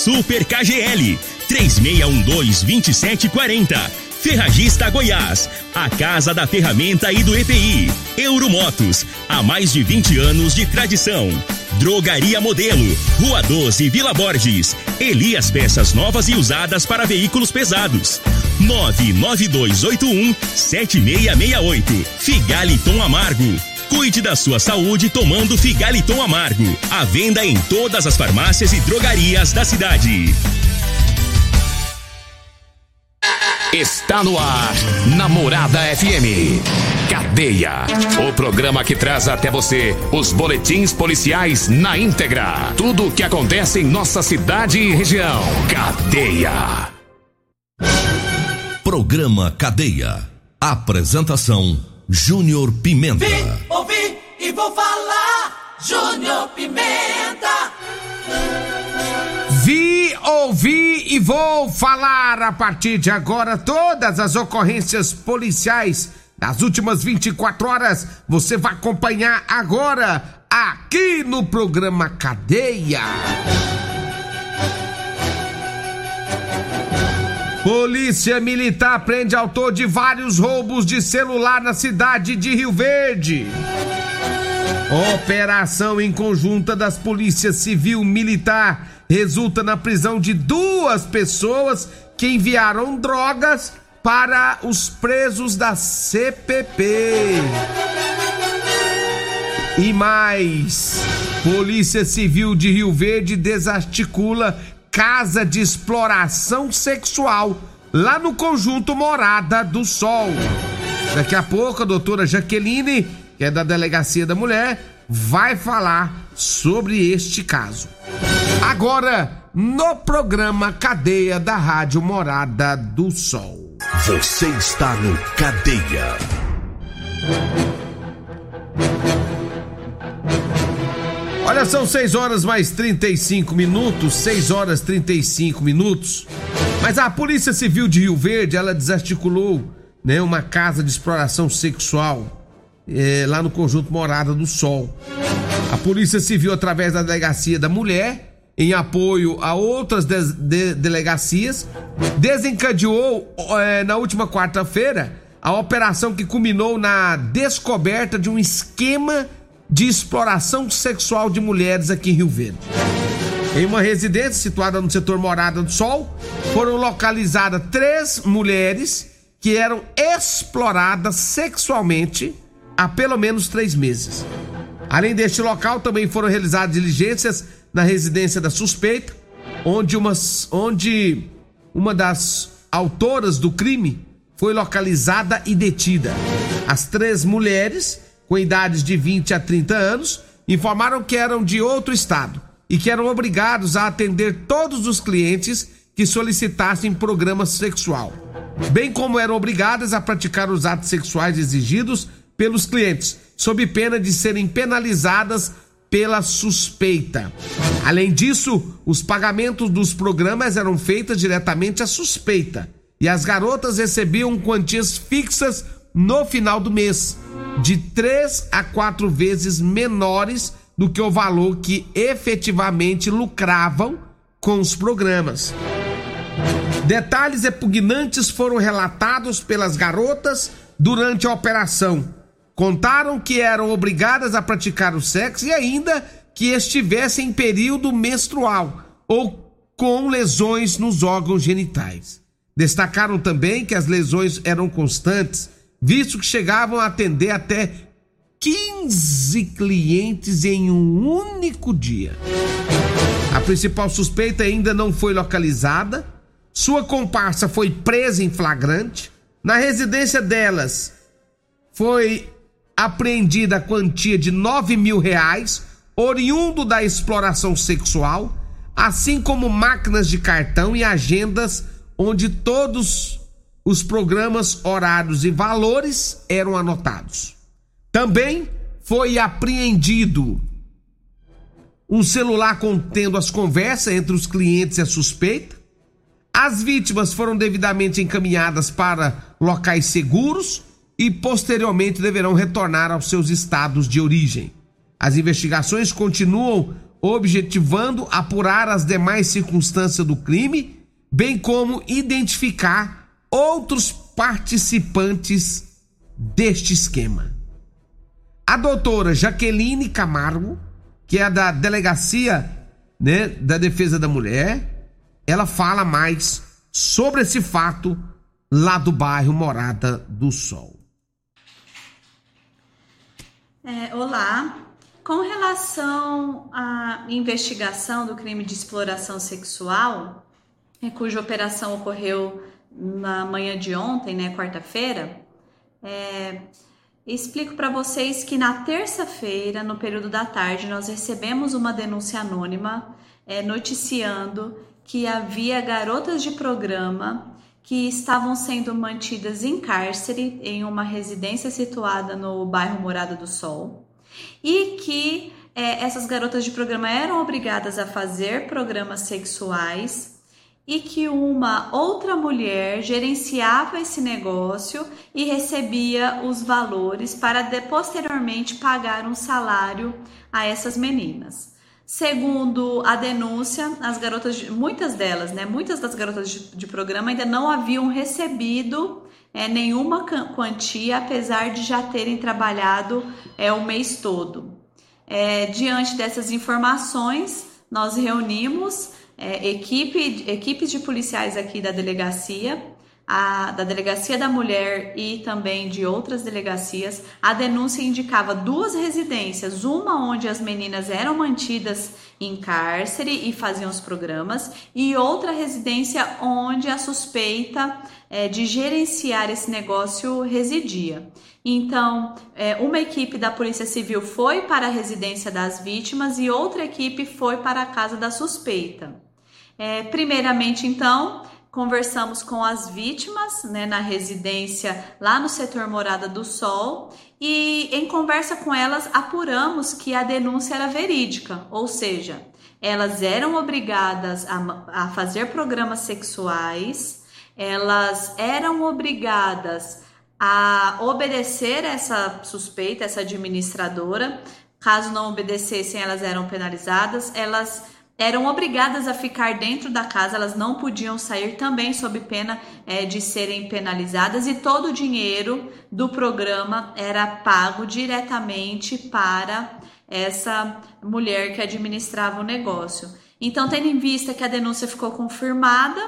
Super KGL 3612-2740. Ferragista Goiás, a casa da ferramenta e do EPI. Euromotos, há mais de 20 anos de tradição. Drogaria Modelo, Rua 12, Vila Borges. Elias Peças Novas e Usadas para Veículos Pesados. 99281 7668. Figaliton Amargo. Cuide da sua saúde tomando Figaliton Amargo. A venda em todas as farmácias e drogarias da cidade. Está no ar, Namorada FM. Cadeia. O programa que traz até você os boletins policiais na íntegra. Tudo o que acontece em nossa cidade e região. Cadeia. Programa Cadeia. Apresentação: Júnior Pimenta. Vim, vou falar. Júnior Pimenta. Vi, ouvi e vou falar a partir de agora todas as ocorrências policiais das últimas 24 horas. Você vai acompanhar agora aqui no programa Cadeia. Polícia Militar prende autor de vários roubos de celular na cidade de Rio Verde. Operação em conjunta das polícias civil militar resulta na prisão de duas pessoas que enviaram drogas para os presos da CPP. E mais, Polícia Civil de Rio Verde desarticula casa de exploração sexual lá no conjunto Morada do Sol. Daqui a pouco a doutora Jaqueline, que é da Delegacia da Mulher, vai falar sobre este caso. Agora, no programa Cadeia da Rádio Morada do Sol. Você está no Cadeia. Olha, são 6 horas mais 35 minutos, 6 horas 35 minutos. Mas a Polícia Civil de Rio Verde, ela desarticulou né, uma casa de exploração sexual é, lá no conjunto Morada do Sol. A Polícia Civil, através da Delegacia da Mulher, em apoio a outras de, de, delegacias, desencadeou é, na última quarta-feira a operação que culminou na descoberta de um esquema de exploração sexual de mulheres aqui em Rio Verde. Em uma residência situada no setor Morada do Sol, foram localizadas três mulheres que eram exploradas sexualmente há pelo menos três meses. Além deste local, também foram realizadas diligências na residência da suspeita, onde, umas, onde uma das autoras do crime foi localizada e detida. As três mulheres com idades de 20 a 30 anos, informaram que eram de outro estado e que eram obrigados a atender todos os clientes que solicitassem programa sexual, bem como eram obrigadas a praticar os atos sexuais exigidos pelos clientes, sob pena de serem penalizadas pela suspeita. Além disso, os pagamentos dos programas eram feitos diretamente à suspeita e as garotas recebiam quantias fixas no final do mês de três a quatro vezes menores do que o valor que efetivamente lucravam com os programas. Detalhes repugnantes foram relatados pelas garotas durante a operação. Contaram que eram obrigadas a praticar o sexo e ainda que estivessem em período menstrual ou com lesões nos órgãos genitais. Destacaram também que as lesões eram constantes visto que chegavam a atender até 15 clientes em um único dia. A principal suspeita ainda não foi localizada, sua comparsa foi presa em flagrante. Na residência delas foi apreendida a quantia de 9 mil reais, oriundo da exploração sexual, assim como máquinas de cartão e agendas onde todos os programas, horários e valores eram anotados. Também foi apreendido um celular contendo as conversas entre os clientes e a suspeita. As vítimas foram devidamente encaminhadas para locais seguros e posteriormente deverão retornar aos seus estados de origem. As investigações continuam objetivando apurar as demais circunstâncias do crime, bem como identificar outros participantes deste esquema. A doutora Jaqueline Camargo, que é da Delegacia né, da Defesa da Mulher, ela fala mais sobre esse fato lá do bairro Morada do Sol. É, olá. Com relação à investigação do crime de exploração sexual, é, cuja operação ocorreu na manhã de ontem, né, quarta-feira, é, explico para vocês que na terça-feira, no período da tarde, nós recebemos uma denúncia anônima é, noticiando que havia garotas de programa que estavam sendo mantidas em cárcere em uma residência situada no bairro Morada do Sol e que é, essas garotas de programa eram obrigadas a fazer programas sexuais e que uma outra mulher gerenciava esse negócio e recebia os valores para de, posteriormente pagar um salário a essas meninas. Segundo a denúncia, as garotas, muitas delas, né, muitas das garotas de, de programa ainda não haviam recebido é, nenhuma quantia, apesar de já terem trabalhado é, o mês todo. É, diante dessas informações, nós reunimos é, equipe, equipes de policiais aqui da delegacia, a, da Delegacia da Mulher e também de outras delegacias. A denúncia indicava duas residências, uma onde as meninas eram mantidas em cárcere e faziam os programas, e outra residência onde a suspeita é, de gerenciar esse negócio residia. Então, é, uma equipe da Polícia Civil foi para a residência das vítimas e outra equipe foi para a casa da suspeita. É, primeiramente, então, conversamos com as vítimas né, na residência lá no setor Morada do Sol e, em conversa com elas, apuramos que a denúncia era verídica, ou seja, elas eram obrigadas a, a fazer programas sexuais, elas eram obrigadas a obedecer essa suspeita, essa administradora. Caso não obedecessem, elas eram penalizadas. Elas eram obrigadas a ficar dentro da casa, elas não podiam sair também sob pena é, de serem penalizadas e todo o dinheiro do programa era pago diretamente para essa mulher que administrava o negócio. Então, tendo em vista que a denúncia ficou confirmada,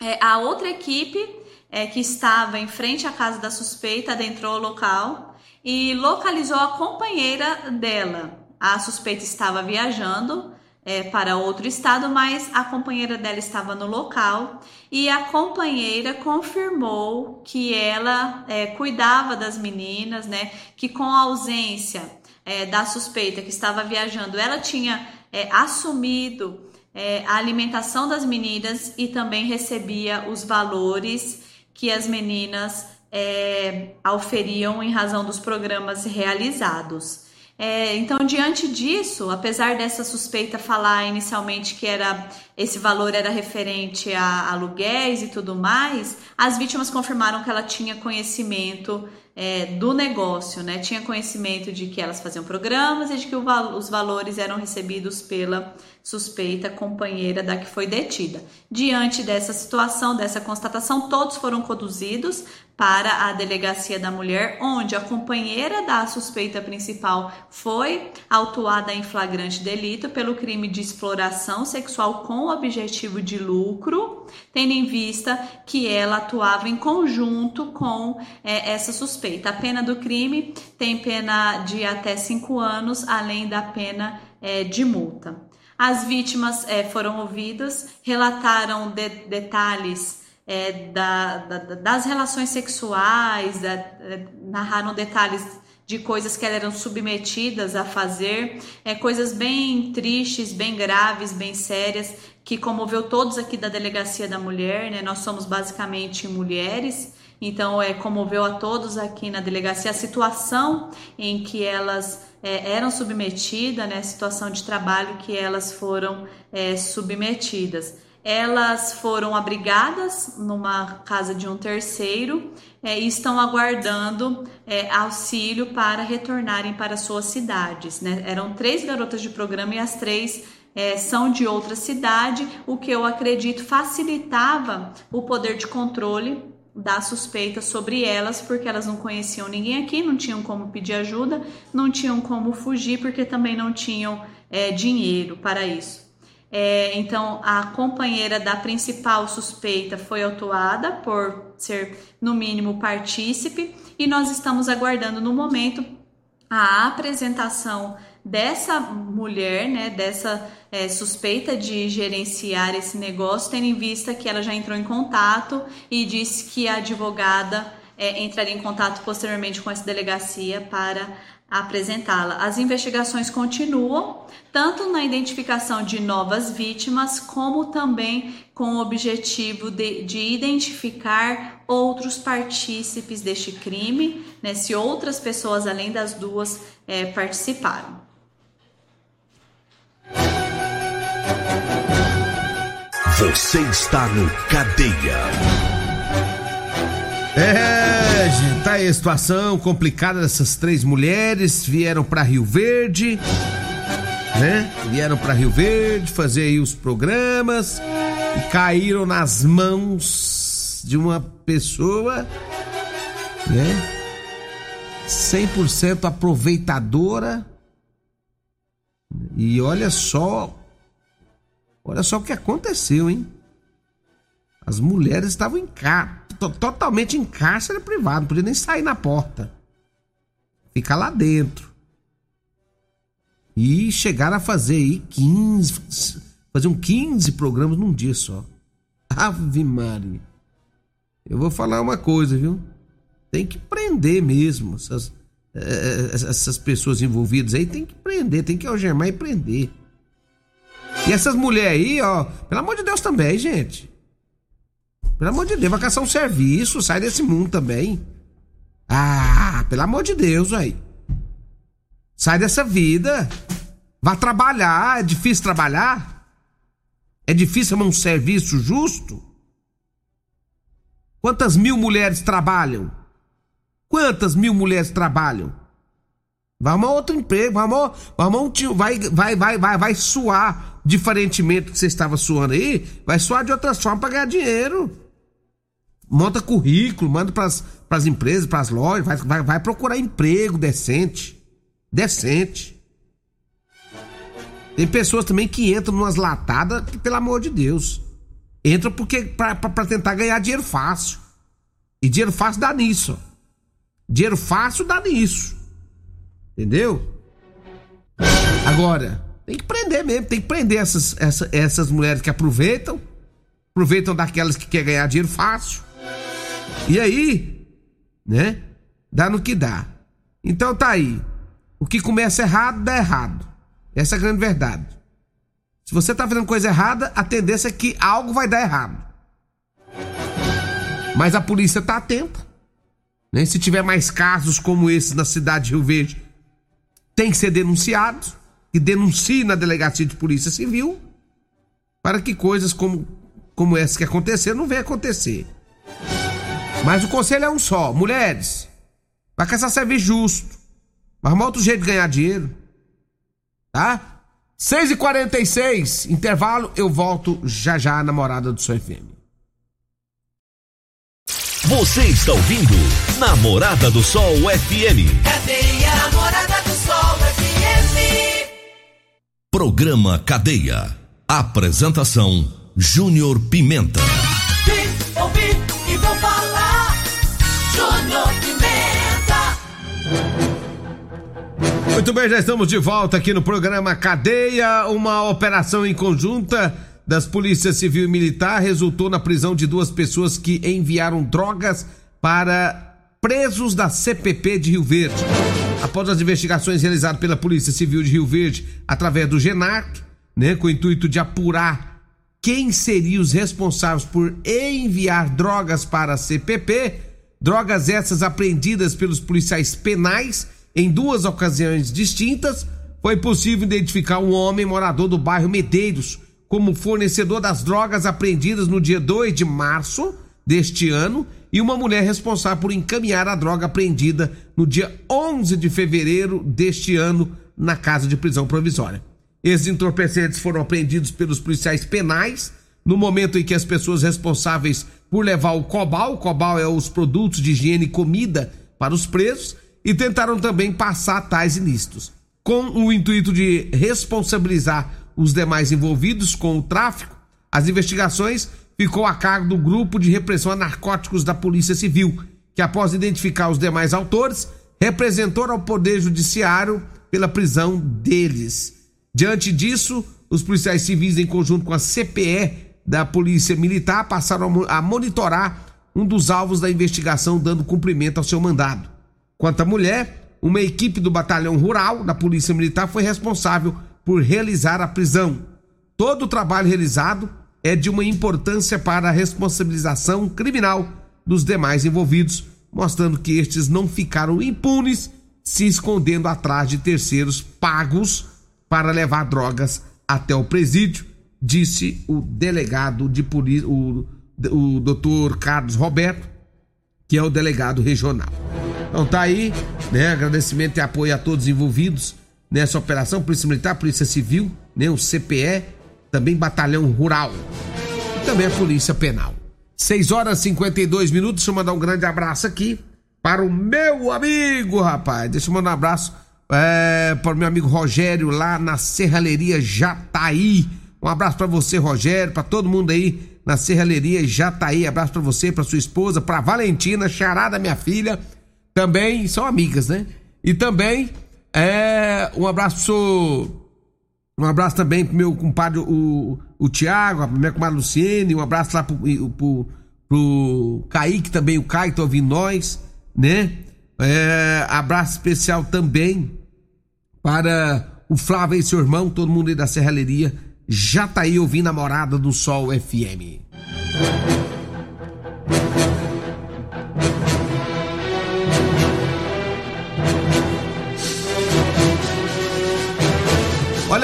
é, a outra equipe é, que estava em frente à casa da suspeita adentrou o local e localizou a companheira dela. A suspeita estava viajando é, para outro estado, mas a companheira dela estava no local e a companheira confirmou que ela é, cuidava das meninas, né? Que com a ausência é, da suspeita que estava viajando, ela tinha é, assumido é, a alimentação das meninas e também recebia os valores que as meninas é, auferiam em razão dos programas realizados. É, então, diante disso, apesar dessa suspeita falar inicialmente que era esse valor era referente a aluguéis e tudo mais, as vítimas confirmaram que ela tinha conhecimento é, do negócio, né? Tinha conhecimento de que elas faziam programas e de que o, os valores eram recebidos pela suspeita companheira da que foi detida. Diante dessa situação, dessa constatação, todos foram conduzidos para a delegacia da mulher, onde a companheira da suspeita principal foi autuada em flagrante delito pelo crime de exploração sexual com objetivo de lucro, tendo em vista que ela atuava em conjunto com é, essa suspeita. A pena do crime tem pena de até cinco anos, além da pena é, de multa. As vítimas é, foram ouvidas, relataram de, detalhes é, da, da, das relações sexuais, da, é, narraram detalhes de coisas que elas eram submetidas a fazer, é, coisas bem tristes, bem graves, bem sérias, que comoveu todos aqui da Delegacia da Mulher, né? Nós somos basicamente mulheres, então é, comoveu a todos aqui na delegacia a situação em que elas é, eram submetidas, né? A situação de trabalho que elas foram é, submetidas. Elas foram abrigadas numa casa de um terceiro é, e estão aguardando é, auxílio para retornarem para suas cidades. Né? Eram três garotas de programa e as três é, são de outra cidade, o que eu acredito facilitava o poder de controle da suspeita sobre elas, porque elas não conheciam ninguém aqui, não tinham como pedir ajuda, não tinham como fugir, porque também não tinham é, dinheiro para isso. É, então, a companheira da principal suspeita foi autuada por ser, no mínimo, partícipe, e nós estamos aguardando no momento a apresentação dessa mulher, né, dessa é, suspeita de gerenciar esse negócio, tendo em vista que ela já entrou em contato e disse que a advogada é, entraria em contato posteriormente com essa delegacia para apresentá-la. As investigações continuam, tanto na identificação de novas vítimas, como também com o objetivo de, de identificar outros partícipes deste crime, né, se outras pessoas além das duas é, participaram. Você está no Cadeia. É, gente, tá aí a situação complicada dessas três mulheres. Vieram para Rio Verde, né? Vieram para Rio Verde fazer aí os programas e caíram nas mãos de uma pessoa, né? 100% aproveitadora. E olha só, olha só o que aconteceu, hein? As mulheres estavam em casa totalmente em cárcere privado, não podia nem sair na porta. Ficar lá dentro. E chegaram a fazer aí 15, faziam 15 programas num dia só. Ave Maria. Eu vou falar uma coisa, viu? Tem que prender mesmo essas, eh, essas pessoas envolvidas aí, tem que prender, tem que algemar e prender. E essas mulheres aí, ó, pelo amor de Deus também, gente. Pelo amor de Deus, vai caçar um serviço, sai desse mundo também. Ah, pelo amor de Deus, aí. Sai dessa vida. Vá trabalhar. É difícil trabalhar? É difícil arrumar um serviço justo? Quantas mil mulheres trabalham? Quantas mil mulheres trabalham? Vai arrumar outro emprego, vai arrumar, um tio, vai, vai, vai, vai, vai suar diferentemente do que você estava suando aí, vai suar de outras formas para ganhar dinheiro monta currículo, manda para as empresas, para as lojas, vai, vai, vai procurar emprego decente. Decente. Tem pessoas também que entram numas latadas que, pelo amor de Deus, entram porque para tentar ganhar dinheiro fácil. E dinheiro fácil dá nisso. Dinheiro fácil dá nisso. Entendeu? Agora, tem que prender mesmo, tem que prender essas, essas, essas mulheres que aproveitam, aproveitam daquelas que querem ganhar dinheiro fácil. E aí, né? Dá no que dá. Então tá aí. O que começa errado, dá errado. Essa é a grande verdade. Se você tá fazendo coisa errada, a tendência é que algo vai dar errado. Mas a polícia tá atenta. Né? Se tiver mais casos como esses na cidade de Rio Verde, tem que ser denunciado. E denuncie na delegacia de polícia civil para que coisas como, como essa que aconteceram não venham acontecer. Mas o conselho é um só: mulheres, vai caçar serviço justo. Vai arrumar outro jeito de ganhar dinheiro. Tá? 6h46, intervalo, eu volto já já, namorada do seu FM. Você está ouvindo Namorada do Sol FM. Cadeia Namorada do Sol FM. Programa Cadeia. Apresentação Júnior Pimenta. Muito bem, já estamos de volta aqui no programa Cadeia. Uma operação em conjunta das polícias civil e militar resultou na prisão de duas pessoas que enviaram drogas para presos da CPP de Rio Verde. Após as investigações realizadas pela Polícia Civil de Rio Verde através do GENARC, né, com o intuito de apurar quem seriam os responsáveis por enviar drogas para a CPP, drogas essas apreendidas pelos policiais penais em duas ocasiões distintas, foi possível identificar um homem morador do bairro Medeiros, como fornecedor das drogas apreendidas no dia 2 de março deste ano e uma mulher responsável por encaminhar a droga apreendida no dia 11 de fevereiro deste ano na casa de prisão provisória. Esses entorpecentes foram apreendidos pelos policiais penais no momento em que as pessoas responsáveis por levar o cobal, o cobal é os produtos de higiene e comida para os presos, e tentaram também passar tais ilícitos, com o intuito de responsabilizar os demais envolvidos com o tráfico. As investigações ficou a cargo do grupo de repressão a narcóticos da Polícia Civil, que após identificar os demais autores, representou ao Poder Judiciário pela prisão deles. Diante disso, os policiais civis, em conjunto com a CPE da Polícia Militar, passaram a monitorar um dos alvos da investigação, dando cumprimento ao seu mandado. Quanto à mulher, uma equipe do Batalhão Rural da Polícia Militar foi responsável por realizar a prisão. Todo o trabalho realizado é de uma importância para a responsabilização criminal dos demais envolvidos, mostrando que estes não ficaram impunes, se escondendo atrás de terceiros pagos para levar drogas até o presídio, disse o delegado de polícia, o, o doutor Carlos Roberto, que é o delegado regional. Então tá aí, né? Agradecimento e apoio a todos envolvidos nessa operação, Polícia Militar, Polícia Civil, né? O CPE, também Batalhão Rural e também a Polícia Penal. 6 horas e 52 minutos, deixa eu mandar um grande abraço aqui para o meu amigo, rapaz. Deixa eu mandar um abraço é, para o meu amigo Rogério lá na Serralheria Jataí. Um abraço para você, Rogério, para todo mundo aí na Serralheria Jataí. Abraço para você, para sua esposa, para Valentina, charada minha filha. Também são amigas, né? E também é, um abraço um abraço também pro meu compadre, o, o Tiago, minha comadre Luciene, um abraço lá pro, pro, pro Kaique também, o Caio tá ouvindo nós, né? É, abraço especial também para o Flávio e seu irmão, todo mundo aí da Serralheria, já tá aí ouvindo a Morada do Sol FM.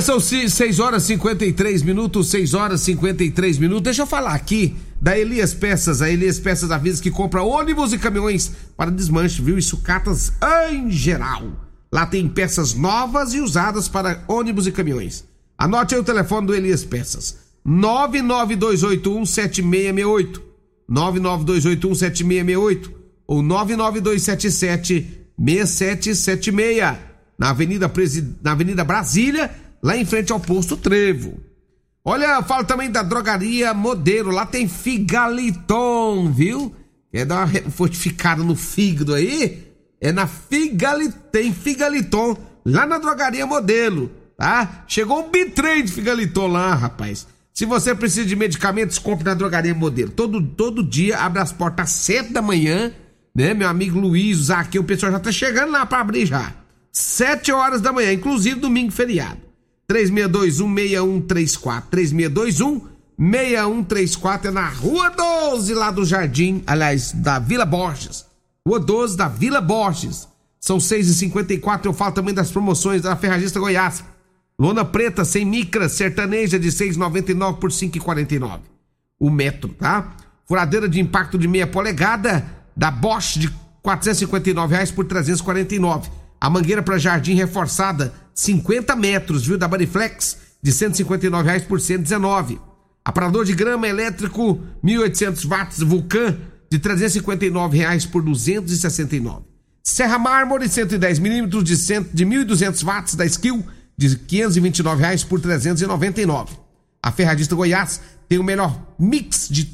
São 6 horas e 53 minutos, 6 horas e 53 minutos. Deixa eu falar aqui da Elias Peças. A Elias Peças avisa que compra ônibus e caminhões para desmanche, viu? E sucatas em geral. Lá tem peças novas e usadas para ônibus e caminhões. Anote aí o telefone do Elias Peças: 992817668. 992817668 ou 992776776 na Avenida, Presi... na Avenida Brasília lá em frente ao posto Trevo. Olha, fala também da drogaria Modelo, lá tem Figaliton, viu? Quer dar uma fortificada no fígado aí? É na Figaliton, tem Figaliton, lá na drogaria Modelo, tá? Chegou um bitrem de Figaliton lá, rapaz. Se você precisa de medicamentos, compre na drogaria Modelo. Todo, todo dia abre as portas às 7 da manhã, né? Meu amigo Luiz, Zaqueu, o pessoal já tá chegando lá para abrir já. 7 horas da manhã, inclusive domingo feriado. 3621-6134. 3621-6134 é na Rua 12, lá do Jardim, aliás, da Vila Borges. Rua 12 da Vila Borges. São 6h54. Eu falo também das promoções da Ferragista Goiás. Lona preta sem micra, sertaneja de 6,99 por 5,49. O metro, tá? Furadeira de impacto de meia polegada da Bosch de 459 reais por 349. A mangueira para jardim reforçada 50 metros, viu? Da Bariflex, de 159 reais por 119. Aparador de grama elétrico 1800 watts Vulcan de 359 reais por 269. Serra Mármore 110 milímetros de, de 1.200 watts da Skill de 529 reais por 399. A Ferradista Goiás tem o melhor mix de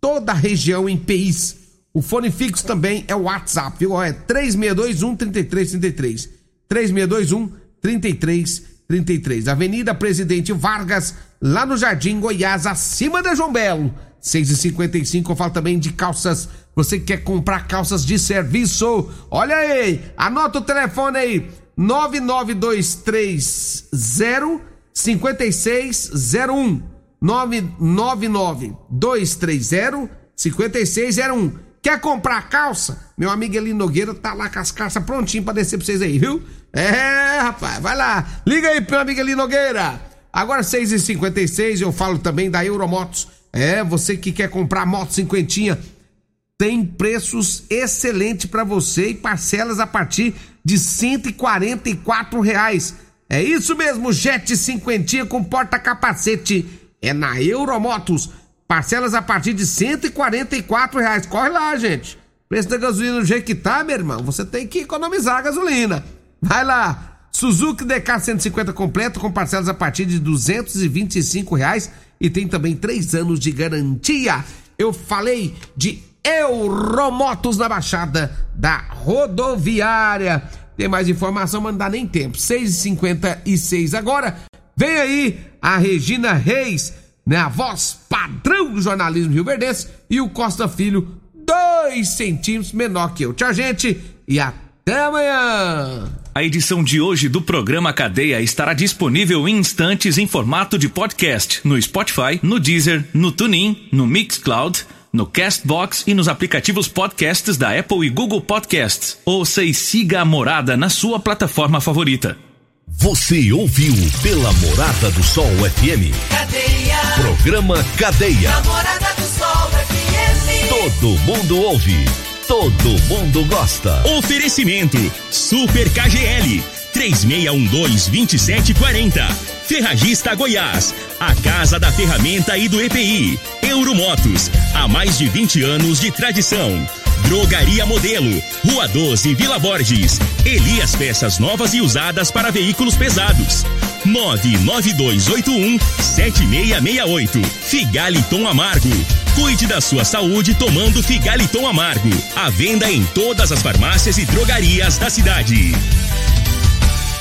toda a região em PIs. O fone fixo também é o WhatsApp, viu? É 3621 3333. 3621 3333. Avenida Presidente Vargas, lá no Jardim Goiás, acima da João Belo. 6,55. Eu falo também de calças. Você que quer comprar calças de serviço? Olha aí, anota o telefone aí: 99230 5601. 999 230 5601. Quer comprar calça? Meu amigo Eli Nogueira tá lá com as calças prontinho pra descer pra vocês aí, viu? É, rapaz, vai lá. Liga aí pro meu amigo Eli Nogueira. Agora 6 e 56 eu falo também da Euromotos. É, você que quer comprar moto cinquentinha, tem preços excelentes para você e parcelas a partir de 144 reais. É isso mesmo, Jet cinquentinha com porta-capacete. É na Euromotos. Parcelas a partir de 144 reais. Corre lá, gente. Preço da gasolina do jeito que tá, meu irmão, você tem que economizar a gasolina. Vai lá. Suzuki DK 150 completo com parcelas a partir de 225 reais e tem também três anos de garantia. Eu falei de Euromotos na Baixada da Rodoviária. Tem mais informação, mas não dá nem tempo. 6h56 agora. Vem aí a Regina Reis, né? A voz padrão do jornalismo Rio Verdense e o Costa Filho, dois centímetros menor que eu. Tchau, gente, e até amanhã! A edição de hoje do programa Cadeia estará disponível em instantes em formato de podcast no Spotify, no Deezer, no TuneIn, no Mixcloud, no Castbox e nos aplicativos podcasts da Apple e Google Podcasts. Ouça e siga a Morada na sua plataforma favorita. Você ouviu pela Morada do Sol FM. Cadeia. Programa Cadeia. Namorada do Sol FM. Todo mundo ouve. Todo mundo gosta. Oferecimento Super KGL 3612-2740. Ferragista Goiás, a casa da ferramenta e do EPI. Euromotos, há mais de 20 anos de tradição. Drogaria Modelo, Rua 12, Vila Borges. Elias Peças Novas e Usadas para Veículos Pesados. 99281 7668. Figaliton Amargo. Cuide da sua saúde tomando Figaliton Amargo. A venda em todas as farmácias e drogarias da cidade.